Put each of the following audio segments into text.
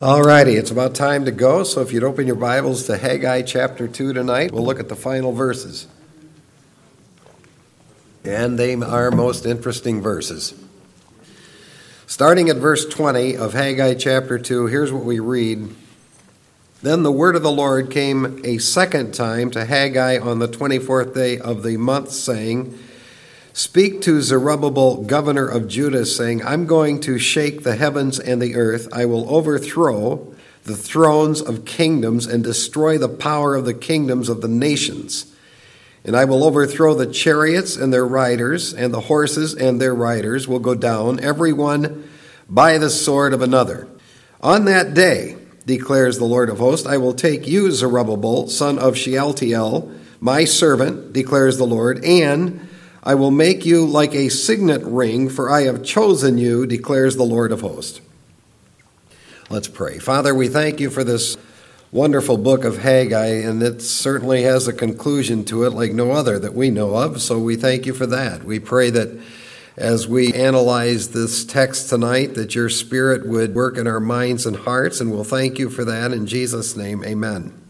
All righty, it's about time to go. So if you'd open your Bibles to Haggai chapter 2 tonight, we'll look at the final verses. And they are most interesting verses. Starting at verse 20 of Haggai chapter 2, here's what we read. Then the word of the Lord came a second time to Haggai on the 24th day of the month, saying, Speak to Zerubbabel, governor of Judah, saying, I'm going to shake the heavens and the earth. I will overthrow the thrones of kingdoms and destroy the power of the kingdoms of the nations. And I will overthrow the chariots and their riders, and the horses and their riders will go down, every one by the sword of another. On that day, declares the Lord of hosts, I will take you, Zerubbabel, son of Shealtiel, my servant, declares the Lord, and I will make you like a signet ring, for I have chosen you, declares the Lord of hosts. Let's pray. Father, we thank you for this wonderful book of Haggai, and it certainly has a conclusion to it like no other that we know of, so we thank you for that. We pray that as we analyze this text tonight, that your Spirit would work in our minds and hearts, and we'll thank you for that. In Jesus' name, amen.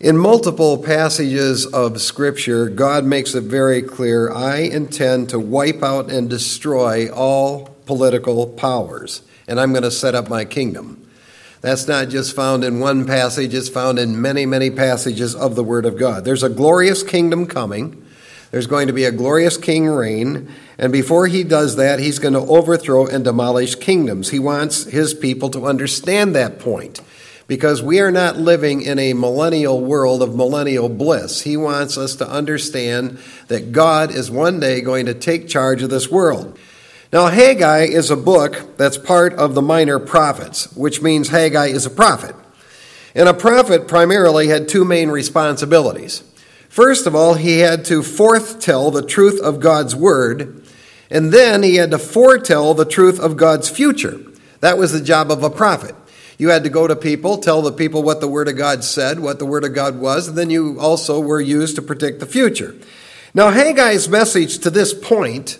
In multiple passages of Scripture, God makes it very clear I intend to wipe out and destroy all political powers, and I'm going to set up my kingdom. That's not just found in one passage, it's found in many, many passages of the Word of God. There's a glorious kingdom coming. There's going to be a glorious king reign, and before he does that, he's going to overthrow and demolish kingdoms. He wants his people to understand that point because we are not living in a millennial world of millennial bliss. He wants us to understand that God is one day going to take charge of this world. Now, Haggai is a book that's part of the minor prophets, which means Haggai is a prophet. And a prophet primarily had two main responsibilities. First of all, he had to foretell the truth of God's word, and then he had to foretell the truth of God's future. That was the job of a prophet. You had to go to people, tell the people what the Word of God said, what the Word of God was, and then you also were used to predict the future. Now, Haggai's message to this point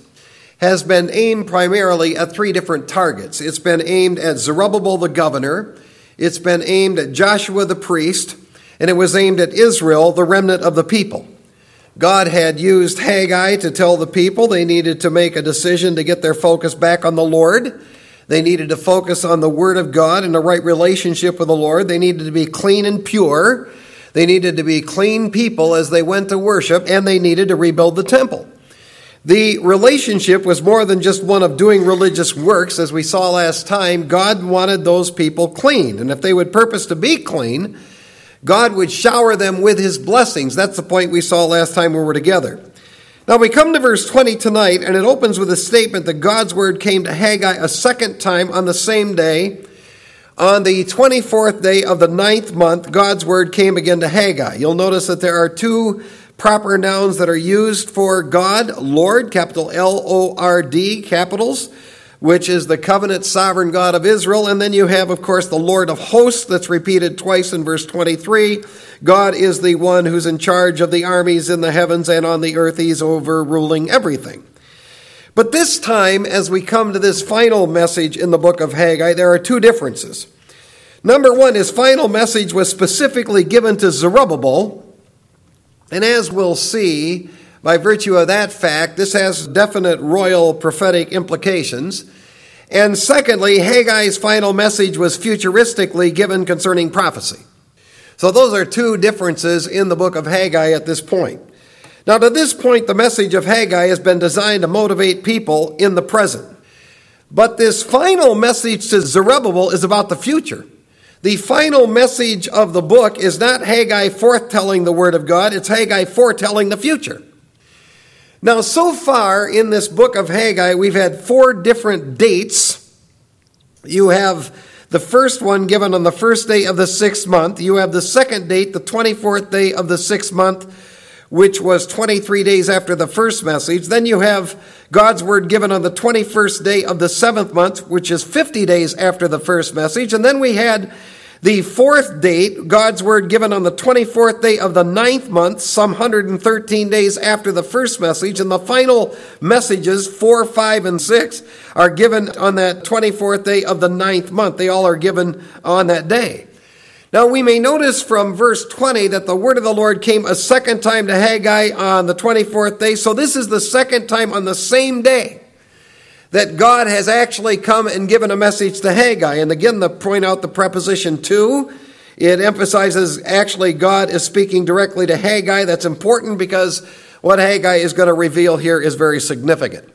has been aimed primarily at three different targets. It's been aimed at Zerubbabel the governor, it's been aimed at Joshua the priest, and it was aimed at Israel, the remnant of the people. God had used Haggai to tell the people they needed to make a decision to get their focus back on the Lord. They needed to focus on the Word of God and the right relationship with the Lord. They needed to be clean and pure. They needed to be clean people as they went to worship, and they needed to rebuild the temple. The relationship was more than just one of doing religious works. As we saw last time, God wanted those people clean. And if they would purpose to be clean, God would shower them with his blessings. That's the point we saw last time we were together. Now we come to verse 20 tonight, and it opens with a statement that God's word came to Haggai a second time on the same day. On the 24th day of the ninth month, God's word came again to Haggai. You'll notice that there are two proper nouns that are used for God Lord, capital L O R D, capitals which is the covenant sovereign God of Israel. And then you have, of course, the Lord of hosts that's repeated twice in verse 23. God is the one who's in charge of the armies in the heavens and on the earth. He's overruling everything. But this time, as we come to this final message in the book of Haggai, there are two differences. Number one, his final message was specifically given to Zerubbabel. And as we'll see, by virtue of that fact, this has definite royal prophetic implications. And secondly, Haggai's final message was futuristically given concerning prophecy. So those are two differences in the book of Haggai at this point. Now, to this point, the message of Haggai has been designed to motivate people in the present. But this final message to Zerubbabel is about the future. The final message of the book is not Haggai foretelling the word of God, it's Haggai foretelling the future. Now, so far in this book of Haggai, we've had four different dates. You have the first one given on the first day of the sixth month. You have the second date, the 24th day of the sixth month, which was 23 days after the first message. Then you have God's word given on the 21st day of the seventh month, which is 50 days after the first message. And then we had The fourth date, God's word given on the 24th day of the ninth month, some 113 days after the first message. And the final messages, 4, 5, and 6, are given on that 24th day of the ninth month. They all are given on that day. Now we may notice from verse 20 that the word of the Lord came a second time to Haggai on the 24th day. So this is the second time on the same day that God has actually come and given a message to Haggai. And again, to point out the preposition to, it emphasizes actually God is speaking directly to Haggai. That's important because what Haggai is going to reveal here is very significant.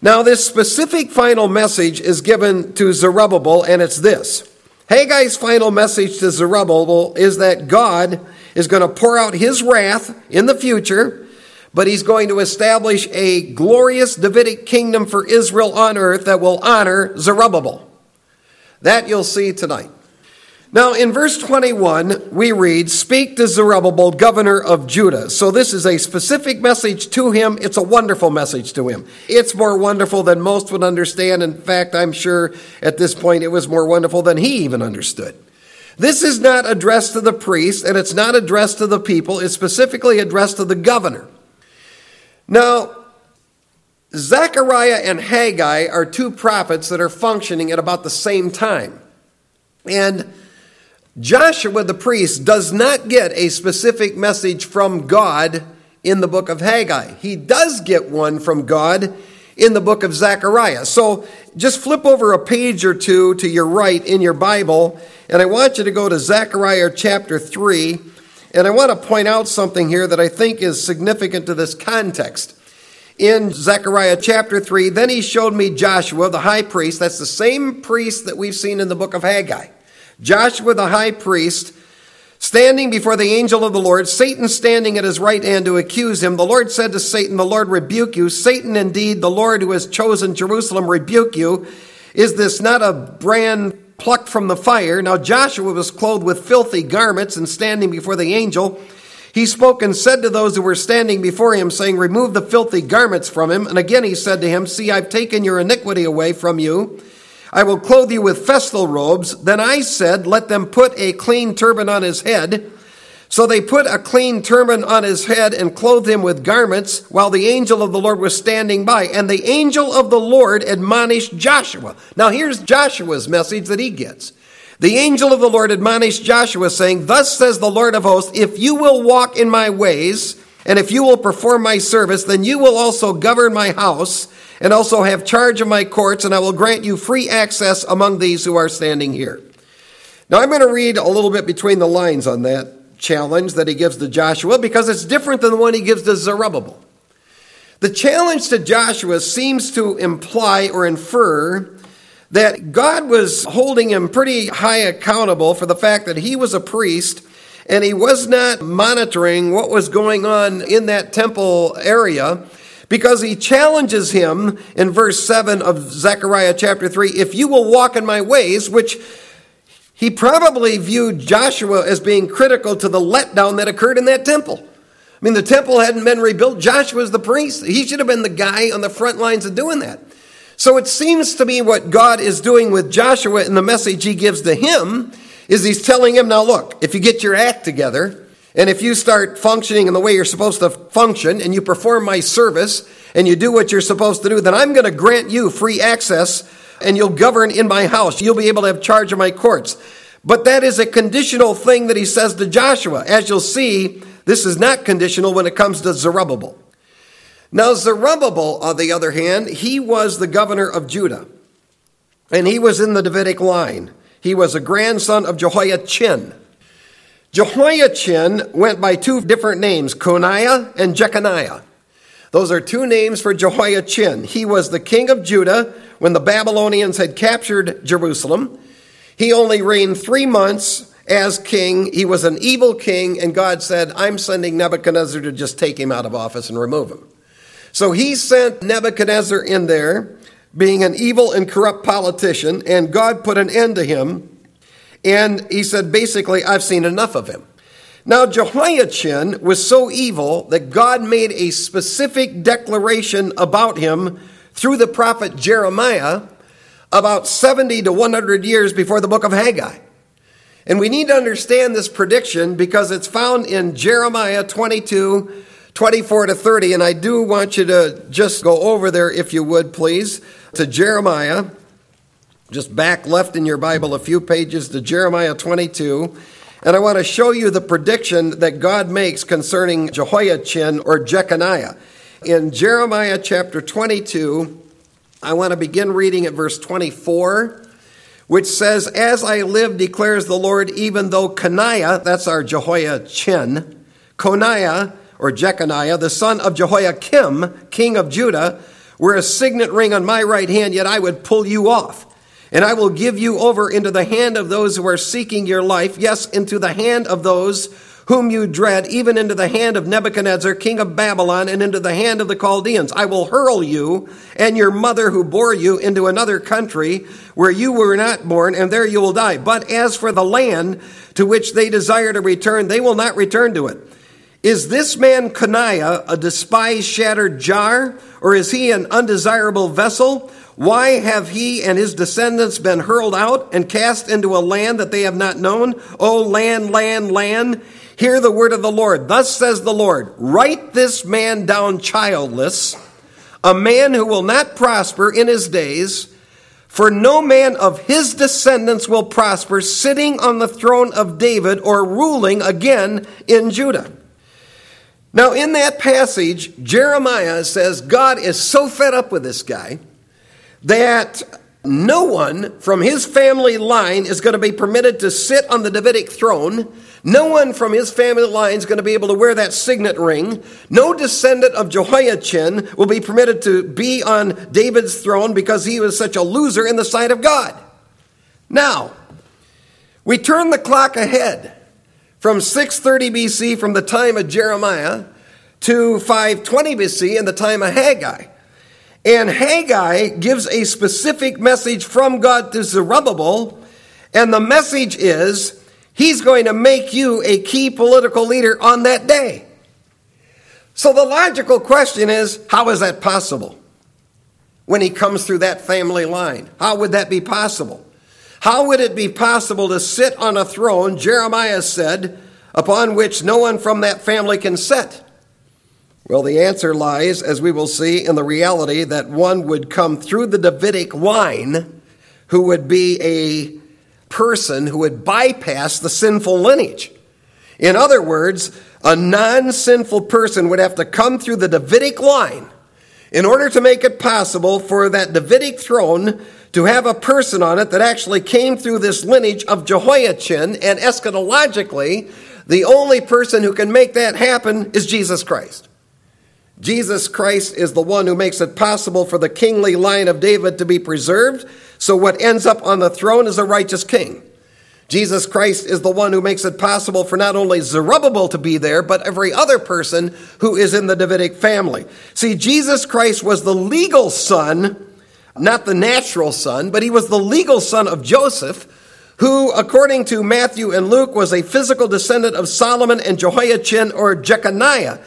Now, this specific final message is given to Zerubbabel, and it's this. Haggai's final message to Zerubbabel is that God is going to pour out his wrath in the future, but he's going to establish a glorious Davidic kingdom for Israel on earth that will honor Zerubbabel. That you'll see tonight. Now, in verse 21, we read, Speak to Zerubbabel, governor of Judah. So, this is a specific message to him. It's a wonderful message to him. It's more wonderful than most would understand. In fact, I'm sure at this point it was more wonderful than he even understood. This is not addressed to the priest, and it's not addressed to the people. It's specifically addressed to the governor. Now, Zechariah and Haggai are two prophets that are functioning at about the same time. And Joshua the priest does not get a specific message from God in the book of Haggai. He does get one from God in the book of Zechariah. So just flip over a page or two to your right in your Bible, and I want you to go to Zechariah chapter 3. And I want to point out something here that I think is significant to this context. In Zechariah chapter 3, then he showed me Joshua, the high priest. That's the same priest that we've seen in the book of Haggai. Joshua the high priest, standing before the angel of the Lord, Satan standing at his right hand to accuse him. The Lord said to Satan, The Lord rebuke you. Satan, indeed, the Lord who has chosen Jerusalem, rebuke you. Is this not a brand plucked from the fire? Now Joshua was clothed with filthy garments and standing before the angel. He spoke and said to those who were standing before him, saying, Remove the filthy garments from him. And again he said to him, See, I've taken your iniquity away from you I will clothe you with festal robes. Then I said, Let them put a clean turban on his head. So they put a clean turban on his head and clothed him with garments while the angel of the Lord was standing by. And the angel of the Lord admonished Joshua. Now here's Joshua's message that he gets. The angel of the Lord admonished Joshua, saying, Thus says the Lord of hosts, if you will walk in my ways, and if you will perform my service, then you will also govern my house and also have charge of my courts, and I will grant you free access among these who are standing here. Now, I'm going to read a little bit between the lines on that challenge that he gives to Joshua because it's different than the one he gives to Zerubbabel. The challenge to Joshua seems to imply or infer that God was holding him pretty high accountable for the fact that he was a priest and he was not monitoring what was going on in that temple area because he challenges him in verse 7 of Zechariah chapter 3 if you will walk in my ways, which he probably viewed Joshua as being critical to the letdown that occurred in that temple. I mean, the temple hadn't been rebuilt. Joshua's the priest. He should have been the guy on the front lines of doing that. So it seems to me what God is doing with Joshua and the message he gives to him is he's telling him, now look, if you get your act together, and if you start functioning in the way you're supposed to function and you perform my service and you do what you're supposed to do, then I'm going to grant you free access and you'll govern in my house. You'll be able to have charge of my courts. But that is a conditional thing that he says to Joshua. As you'll see, this is not conditional when it comes to Zerubbabel. Now, Zerubbabel, on the other hand, he was the governor of Judah, and he was in the Davidic line. He was a grandson of Jehoiachin. Jehoiachin went by two different names, Coniah and Jeconiah. Those are two names for Jehoiachin. He was the king of Judah when the Babylonians had captured Jerusalem. He only reigned three months as king. He was an evil king, and God said, I'm sending Nebuchadnezzar to just take him out of office and remove him. So he sent Nebuchadnezzar in there, being an evil and corrupt politician, and God put an end to him and he said, basically, I've seen enough of him. Now, Jehoiachin was so evil that God made a specific declaration about him through the prophet Jeremiah about 70 to 100 years before the book of Haggai. And we need to understand this prediction because it's found in Jeremiah 22, 24 to 30. And I do want you to just go over there, if you would, please, to Jeremiah. Just back left in your Bible a few pages to Jeremiah 22. And I want to show you the prediction that God makes concerning Jehoiachin or Jeconiah. In Jeremiah chapter 22, I want to begin reading at verse 24, which says, As I live, declares the Lord, even though Coniah, that's our Jehoiachin, Coniah, or Jeconiah, the son of Jehoiakim, king of Judah, were a signet ring on my right hand, yet I would pull you off. And I will give you over into the hand of those who are seeking your life, yes, into the hand of those whom you dread, even into the hand of Nebuchadnezzar, king of Babylon, and into the hand of the Chaldeans. I will hurl you and your mother who bore you into another country where you were not born, and there you will die. But as for the land to which they desire to return, they will not return to it. Is this man Coniah a despised, shattered jar, or is he an undesirable vessel? Why have he and his descendants been hurled out and cast into a land that they have not known? O land, land, land, hear the word of the Lord. Thus says the Lord Write this man down childless, a man who will not prosper in his days, for no man of his descendants will prosper sitting on the throne of David or ruling again in Judah. Now, in that passage, Jeremiah says God is so fed up with this guy that no one from his family line is going to be permitted to sit on the Davidic throne. No one from his family line is going to be able to wear that signet ring. No descendant of Jehoiachin will be permitted to be on David's throne because he was such a loser in the sight of God. Now, we turn the clock ahead from 630 BC from the time of Jeremiah to 520 BC in the time of Haggai. And Haggai gives a specific message from God to Zerubbabel, and the message is he's going to make you a key political leader on that day. So the logical question is how is that possible? When he comes through that family line, how would that be possible? How would it be possible to sit on a throne, Jeremiah said, upon which no one from that family can sit? Well, the answer lies, as we will see, in the reality that one would come through the Davidic line who would be a person who would bypass the sinful lineage. In other words, a non sinful person would have to come through the Davidic line in order to make it possible for that Davidic throne to have a person on it that actually came through this lineage of Jehoiachin, and eschatologically, the only person who can make that happen is Jesus Christ. Jesus Christ is the one who makes it possible for the kingly line of David to be preserved. So, what ends up on the throne is a righteous king. Jesus Christ is the one who makes it possible for not only Zerubbabel to be there, but every other person who is in the Davidic family. See, Jesus Christ was the legal son, not the natural son, but he was the legal son of Joseph, who, according to Matthew and Luke, was a physical descendant of Solomon and Jehoiachin or Jeconiah.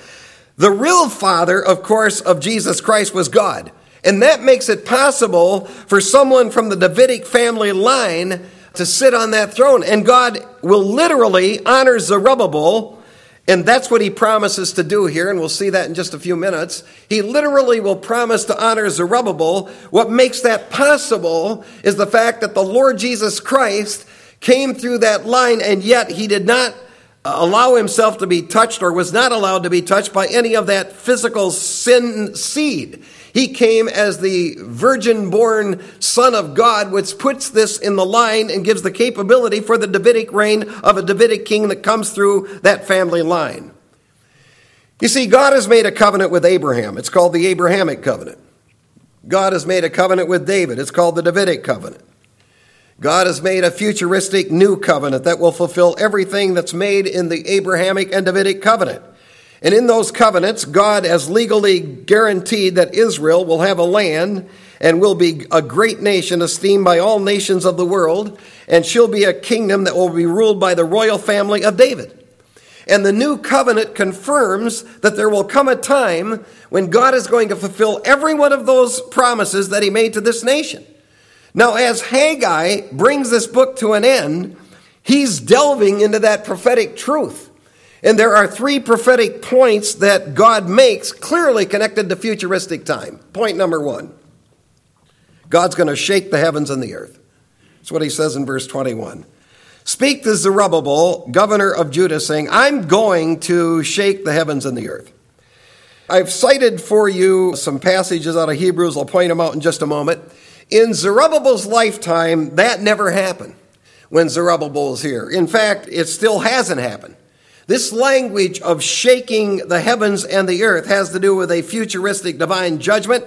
The real father, of course, of Jesus Christ was God. And that makes it possible for someone from the Davidic family line to sit on that throne. And God will literally honor Zerubbabel. And that's what he promises to do here, and we'll see that in just a few minutes. He literally will promise to honor Zerubbabel. What makes that possible is the fact that the Lord Jesus Christ came through that line, and yet he did not uh, allow himself to be touched or was not allowed to be touched by any of that physical sin seed. He came as the virgin born Son of God, which puts this in the line and gives the capability for the Davidic reign of a Davidic king that comes through that family line. You see, God has made a covenant with Abraham. It's called the Abrahamic covenant. God has made a covenant with David. It's called the Davidic covenant. God has made a futuristic new covenant that will fulfill everything that's made in the Abrahamic and Davidic covenant. And in those covenants, God has legally guaranteed that Israel will have a land and will be a great nation esteemed by all nations of the world, and she'll be a kingdom that will be ruled by the royal family of David. And the new covenant confirms that there will come a time when God is going to fulfill every one of those promises that he made to this nation. Now, as Haggai brings this book to an end, He's delving into that prophetic truth. And there are three prophetic points that God makes clearly connected to futuristic time. Point number one God's going to shake the heavens and the earth. That's what he says in verse 21. Speak to Zerubbabel, governor of Judah, saying, I'm going to shake the heavens and the earth. I've cited for you some passages out of Hebrews. I'll point them out in just a moment. In Zerubbabel's lifetime, that never happened when Zerubbabel is here. In fact, it still hasn't happened. This language of shaking the heavens and the earth has to do with a futuristic divine judgment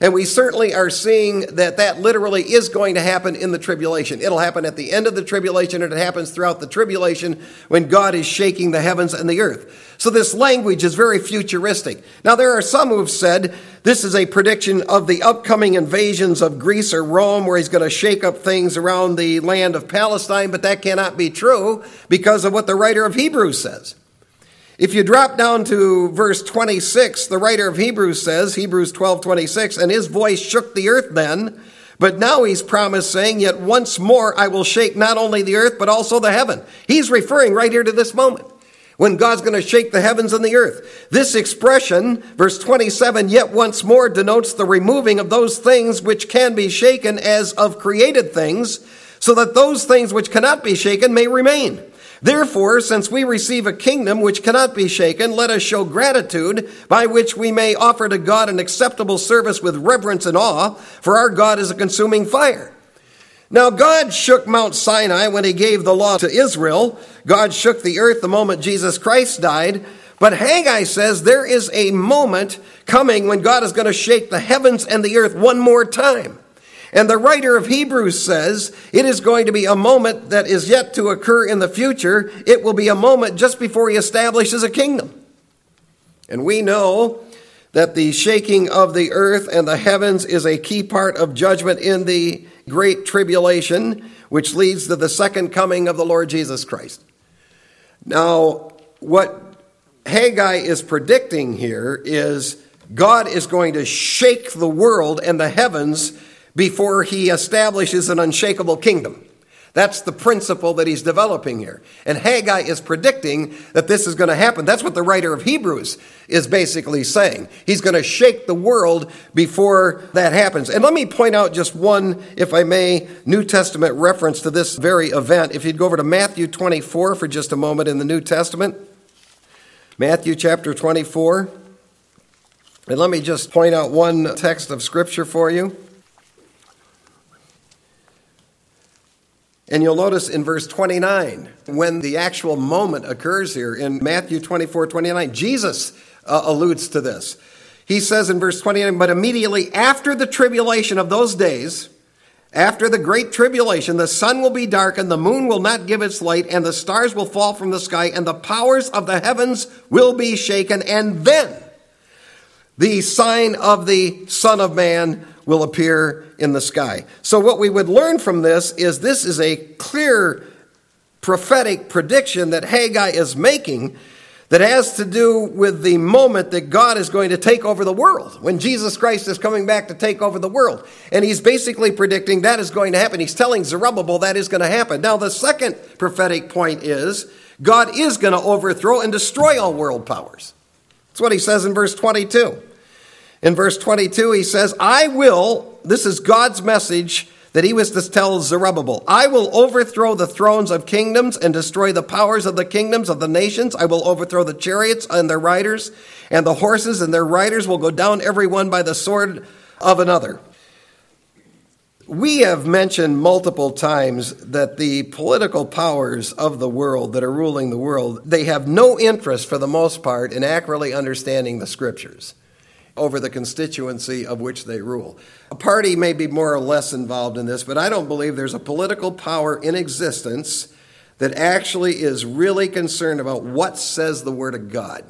and we certainly are seeing that that literally is going to happen in the tribulation. It'll happen at the end of the tribulation, and it happens throughout the tribulation when God is shaking the heavens and the earth. So this language is very futuristic. Now, there are some who've said this is a prediction of the upcoming invasions of Greece or Rome, where he's going to shake up things around the land of Palestine, but that cannot be true because of what the writer of Hebrews says. If you drop down to verse 26, the writer of Hebrews says, Hebrews 12 26, and his voice shook the earth then, but now he's promised, saying, Yet once more I will shake not only the earth, but also the heaven. He's referring right here to this moment when God's going to shake the heavens and the earth. This expression, verse 27, yet once more denotes the removing of those things which can be shaken as of created things, so that those things which cannot be shaken may remain. Therefore, since we receive a kingdom which cannot be shaken, let us show gratitude by which we may offer to God an acceptable service with reverence and awe, for our God is a consuming fire. Now, God shook Mount Sinai when he gave the law to Israel. God shook the earth the moment Jesus Christ died. But Haggai says there is a moment coming when God is going to shake the heavens and the earth one more time. And the writer of Hebrews says it is going to be a moment that is yet to occur in the future. It will be a moment just before he establishes a kingdom. And we know that the shaking of the earth and the heavens is a key part of judgment in the great tribulation, which leads to the second coming of the Lord Jesus Christ. Now, what Haggai is predicting here is God is going to shake the world and the heavens before he establishes an unshakable kingdom. That's the principle that he's developing here. And Haggai is predicting that this is going to happen. That's what the writer of Hebrews is basically saying. He's going to shake the world before that happens. And let me point out just one, if I may, New Testament reference to this very event. If you'd go over to Matthew 24 for just a moment in the New Testament. Matthew chapter 24. And let me just point out one text of Scripture for you. And you'll notice in verse 29, when the actual moment occurs here in Matthew 24 29, Jesus uh, alludes to this. He says in verse 29, but immediately after the tribulation of those days, after the great tribulation, the sun will be darkened, the moon will not give its light, and the stars will fall from the sky, and the powers of the heavens will be shaken. And then the sign of the Son of Man will appear in the sky. So, what we would learn from this is this is a clear prophetic prediction that Haggai is making that has to do with the moment that God is going to take over the world, when Jesus Christ is coming back to take over the world. And he's basically predicting that is going to happen. He's telling Zerubbabel that is going to happen. Now, the second prophetic point is God is going to overthrow and destroy all world powers. That's what he says in verse 22. In verse 22, he says, I will, this is God's message that he was to tell Zerubbabel I will overthrow the thrones of kingdoms and destroy the powers of the kingdoms of the nations. I will overthrow the chariots and their riders, and the horses and their riders will go down every one by the sword of another. We have mentioned multiple times that the political powers of the world that are ruling the world, they have no interest for the most part in accurately understanding the scriptures over the constituency of which they rule. A party may be more or less involved in this, but I don't believe there's a political power in existence that actually is really concerned about what says the Word of God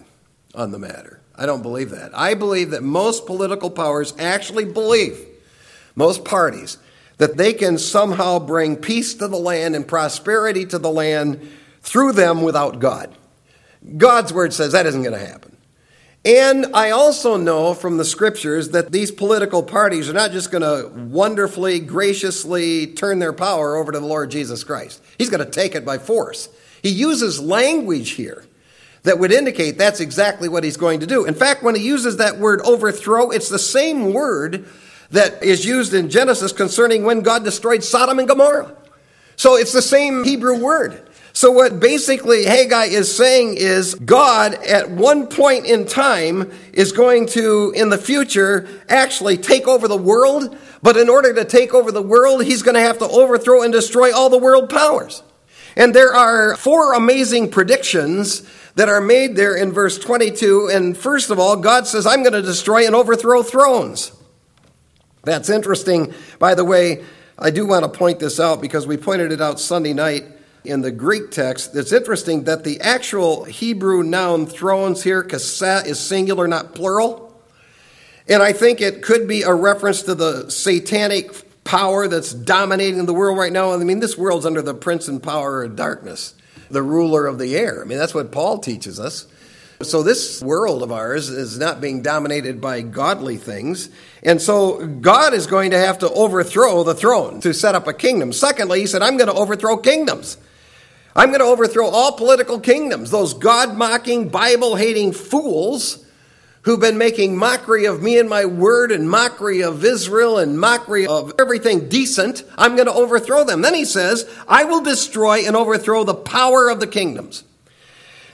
on the matter. I don't believe that. I believe that most political powers actually believe, most parties, that they can somehow bring peace to the land and prosperity to the land through them without God. God's Word says that isn't going to happen. And I also know from the scriptures that these political parties are not just going to wonderfully, graciously turn their power over to the Lord Jesus Christ. He's going to take it by force. He uses language here that would indicate that's exactly what he's going to do. In fact, when he uses that word overthrow, it's the same word that is used in Genesis concerning when God destroyed Sodom and Gomorrah. So it's the same Hebrew word. So, what basically Haggai is saying is God, at one point in time, is going to, in the future, actually take over the world. But in order to take over the world, he's going to have to overthrow and destroy all the world powers. And there are four amazing predictions that are made there in verse 22. And first of all, God says, I'm going to destroy and overthrow thrones. That's interesting. By the way, I do want to point this out because we pointed it out Sunday night in the Greek text. It's interesting that the actual Hebrew noun thrones here, kasa, is singular, not plural. And I think it could be a reference to the satanic power that's dominating the world right now. I mean, this world's under the prince and power of darkness, the ruler of the air. I mean, that's what Paul teaches us. So, this world of ours is not being dominated by godly things. And so, God is going to have to overthrow the throne to set up a kingdom. Secondly, he said, I'm going to overthrow kingdoms. I'm going to overthrow all political kingdoms. Those God mocking, Bible hating fools who've been making mockery of me and my word and mockery of Israel and mockery of everything decent, I'm going to overthrow them. Then he says, I will destroy and overthrow the power of the kingdoms.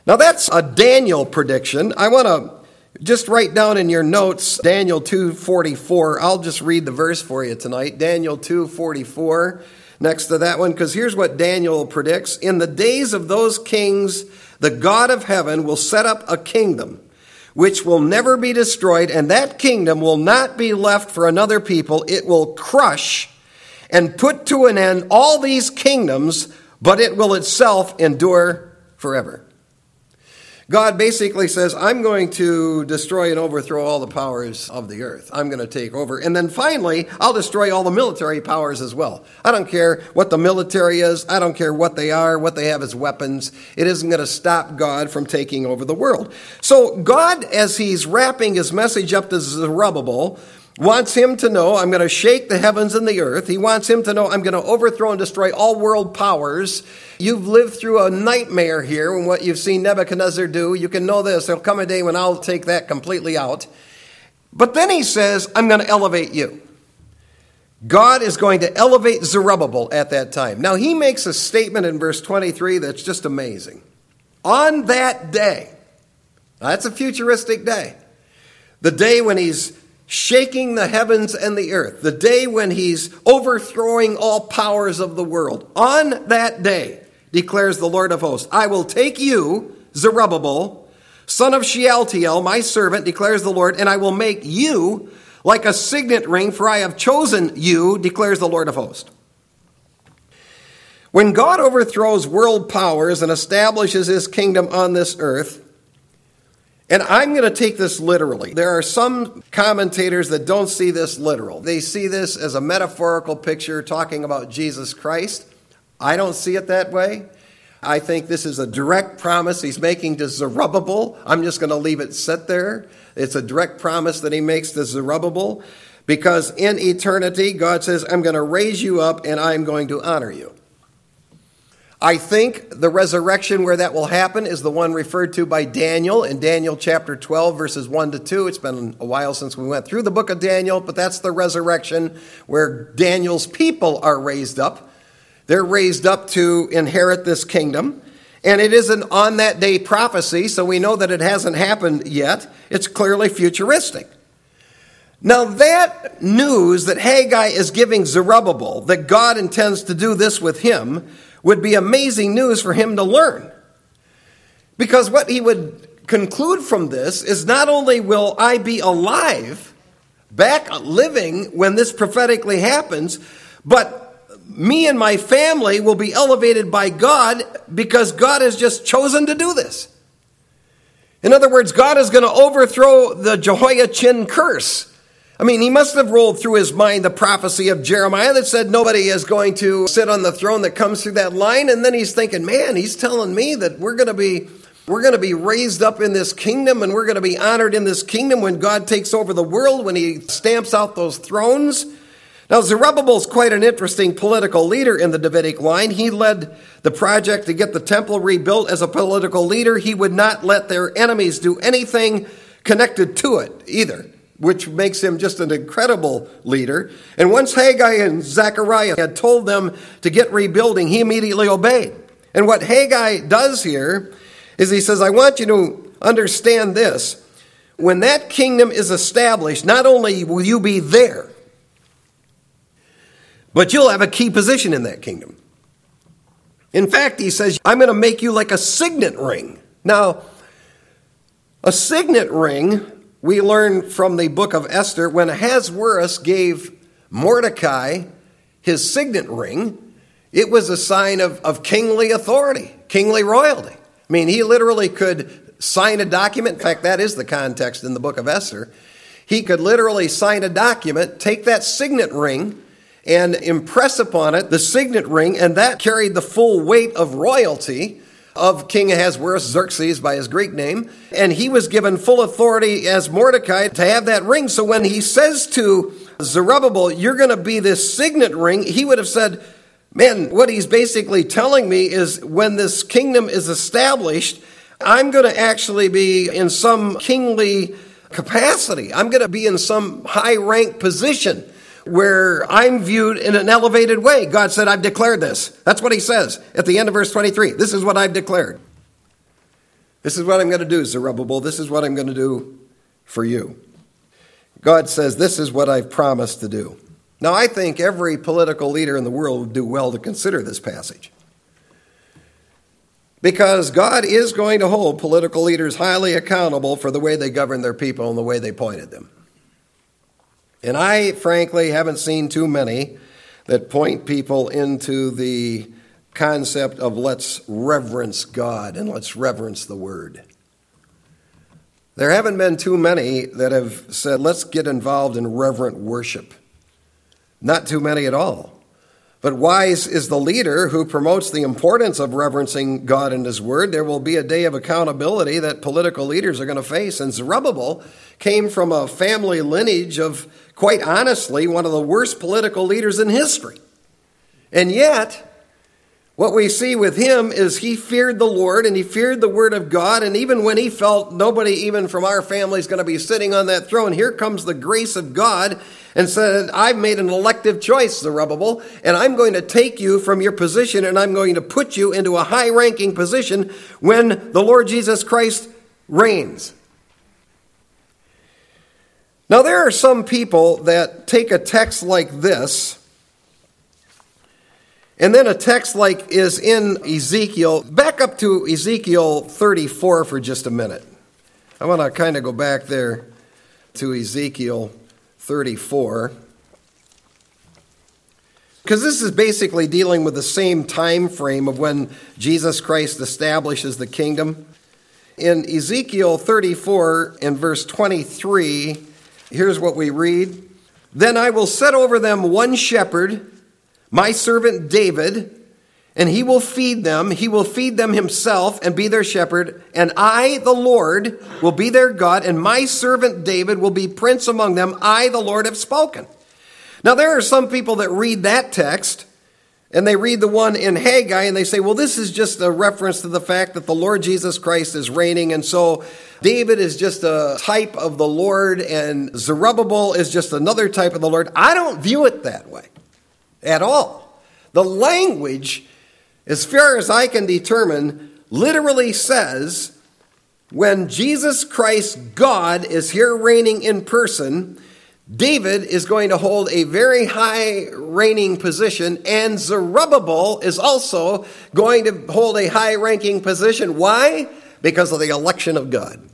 Now that's a Daniel prediction. I want to just write down in your notes Daniel 2:44. I'll just read the verse for you tonight. Daniel 2:44 next to that one because here's what Daniel predicts. In the days of those kings, the God of heaven will set up a kingdom which will never be destroyed, and that kingdom will not be left for another people. It will crush and put to an end all these kingdoms, but it will itself endure forever. God basically says, I'm going to destroy and overthrow all the powers of the earth. I'm going to take over. And then finally, I'll destroy all the military powers as well. I don't care what the military is. I don't care what they are, what they have as weapons. It isn't going to stop God from taking over the world. So God, as he's wrapping his message up to Zerubbabel, wants him to know I'm going to shake the heavens and the earth. He wants him to know I'm going to overthrow and destroy all world powers. You've lived through a nightmare here and what you've seen Nebuchadnezzar do. You can know this. There'll come a day when I'll take that completely out. But then he says, I'm going to elevate you. God is going to elevate Zerubbabel at that time. Now, he makes a statement in verse 23 that's just amazing. On that day, that's a futuristic day, the day when he's shaking the heavens and the earth, the day when he's overthrowing all powers of the world. On that day, declares the Lord of hosts, I will take you, Zerubbabel, son of Shealtiel, my servant, declares the Lord, and I will make you like a signet ring, for I have chosen you, declares the Lord of hosts. When God overthrows world powers and establishes his kingdom on this earth, and I'm going to take this literally. There are some commentators that don't see this literal. They see this as a metaphorical picture talking about Jesus Christ. I don't see it that way. I think this is a direct promise he's making to Zerubbabel. I'm just going to leave it set there. It's a direct promise that he makes to Zerubbabel because in eternity, God says, I'm going to raise you up and I'm going to honor you. I think the resurrection where that will happen is the one referred to by Daniel in Daniel chapter 12, verses 1 to 2. It's been a while since we went through the book of Daniel, but that's the resurrection where Daniel's people are raised up. They're raised up to inherit this kingdom. And it is an on that day prophecy, so we know that it hasn't happened yet. It's clearly futuristic. Now, that news that Haggai is giving Zerubbabel, that God intends to do this with him, would be amazing news for him to learn. Because what he would conclude from this is not only will I be alive, back living when this prophetically happens, but me and my family will be elevated by God because God has just chosen to do this. In other words, God is going to overthrow the Jehoiachin curse I mean, he must have rolled through his mind the prophecy of Jeremiah that said nobody is going to sit on the throne that comes through that line. And then he's thinking, man, he's telling me that we're going to be We're going to be raised up in this kingdom and we're going to be honored in this kingdom when God takes over the world, when he stamps out those thrones. Now, Zerubbabel is quite an interesting political leader in the Davidic line. He led the project to get the temple rebuilt as a political leader. He would not let their enemies do anything connected to it either, which makes him just an incredible leader. And once Haggai and Zechariah had told them to get rebuilding, he immediately obeyed. And what Haggai does here is he says, I want you to understand this. When that kingdom is established, not only will you be there, but you'll have a key position in that kingdom. In fact, he says, I'm going to make you like a signet ring. Now, a signet ring, we learn from the book of Esther, when Ahasuerus gave Mordecai his signet ring, it was a sign of, of kingly authority, kingly royalty. I mean, he literally could sign a document. In fact, that is the context in the book of Esther. He could literally sign a document, take that signet ring, and impress upon it the signet ring, and that carried the full weight of royalty of King Ahasuerus, Xerxes by his Greek name, and he was given full authority as Mordecai to have that ring. So when he says to Zerubbabel, You're going to be this signet ring, he would have said, Man, what he's basically telling me is when this kingdom is established, I'm going to actually be in some kingly capacity. I'm going to be in some high rank position where I'm viewed in an elevated way. God said, I've declared this. That's what he says at the end of verse 23. This is what I've declared. This is what I'm going to do, Zerubbabel. This is what I'm going to do for you. God says, This is what I've promised to do. Now, I think every political leader in the world would do well to consider this passage. Because God is going to hold political leaders highly accountable for the way they govern their people and the way they pointed them. And I, frankly, haven't seen too many that point people into the concept of let's reverence God and let's reverence the Word. There haven't been too many that have said, let's get involved in reverent worship. Not too many at all. But wise is the leader who promotes the importance of reverencing God and His Word. There will be a day of accountability that political leaders are going to face. And Zerubbabel came from a family lineage of quite honestly, one of the worst political leaders in history. And yet, what we see with him is he feared the Lord and he feared the word of God. And even when he felt nobody, even from our family, is going to be sitting on that throne, here comes the grace of God and said, I've made an elective choice, Zerubbabel, and I'm going to take you from your position and I'm going to put you into a high ranking position when the Lord Jesus Christ reigns. Now, there are some people that take a text like this, and then a text like is in Ezekiel. Back up to Ezekiel 34 for just a minute. I want to kind of go back there to Ezekiel 34. Because this is basically dealing with the same time frame of when Jesus Christ establishes the kingdom. In Ezekiel 34 in verse 23, Here's what we read Then I will set over them one shepherd, my servant David, and he will feed them. He will feed them himself and be their shepherd. And I, the Lord, will be their God, and my servant David will be prince among them. I, the Lord, have spoken. Now, there are some people that read that text and they read the one in Haggai and they say, well, this is just a reference to the fact that the Lord Jesus Christ is reigning. And so David is just a type of the Lord and Zerubbabel is just another type of the Lord. I don't view it that way at all. The language, as far as I can determine, literally says when Jesus Christ, God, is here reigning in person, David is going to hold a very high reigning position, and Zerubbabel is also going to hold a high ranking position. Why? Because of the election of God.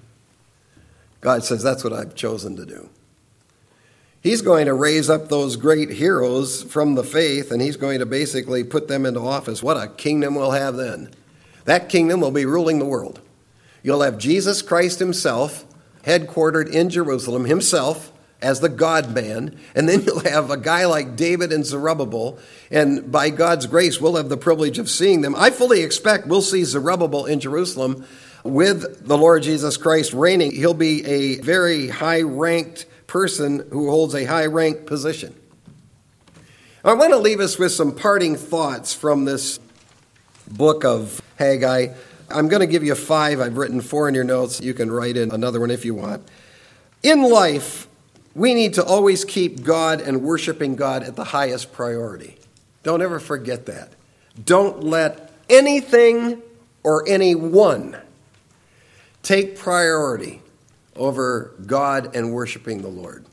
God says, That's what I've chosen to do. He's going to raise up those great heroes from the faith, and he's going to basically put them into office. What a kingdom we'll have then! That kingdom will be ruling the world. You'll have Jesus Christ himself, headquartered in Jerusalem himself as the God man. And then you'll have a guy like David and Zerubbabel. And by God's grace, we'll have the privilege of seeing them. I fully expect we'll see Zerubbabel in Jerusalem with the Lord Jesus Christ reigning, he'll be a very high ranked person who holds a high ranked position. I want to leave us with some parting thoughts from this book of Haggai. I'm going to give you five. I've written four in your notes. You can write in another one if you want. In life, we need to always keep God and worshiping God at the highest priority. Don't ever forget that. Don't let anything or anyone take priority over God and worshiping the Lord.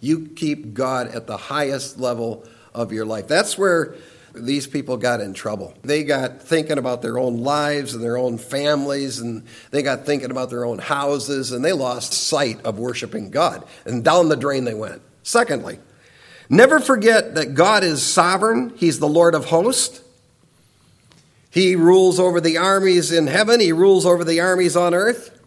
You keep God at the highest level of your life. That's where these people got in trouble. They got thinking about their own lives and their own families, and they got thinking about their own houses, and they lost sight of worshiping God. And down the drain they went. Secondly, never forget that God is sovereign, He's the Lord of hosts. He rules over the armies in heaven, He rules over the armies on earth.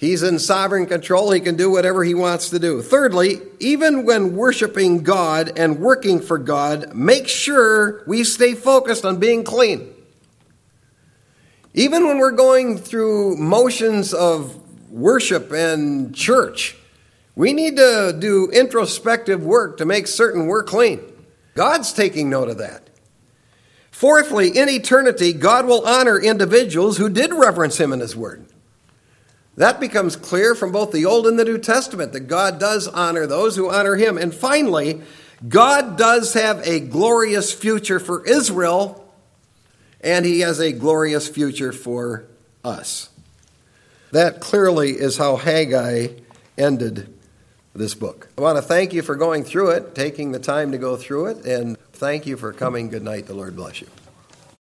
He's in sovereign control. He can do whatever he wants to do. Thirdly, even when worshiping God and working for God, make sure we stay focused on being clean. Even when we're going through motions of worship and church, we need to do introspective work to make certain we're clean. God's taking note of that. Fourthly, in eternity, God will honor individuals who did reverence Him in His Word. That becomes clear from both the Old and the New Testament that God does honor those who honor him. And finally, God does have a glorious future for Israel, and he has a glorious future for us. That clearly is how Haggai ended this book. I want to thank you for going through it, taking the time to go through it, and thank you for coming. Good night. The Lord bless you.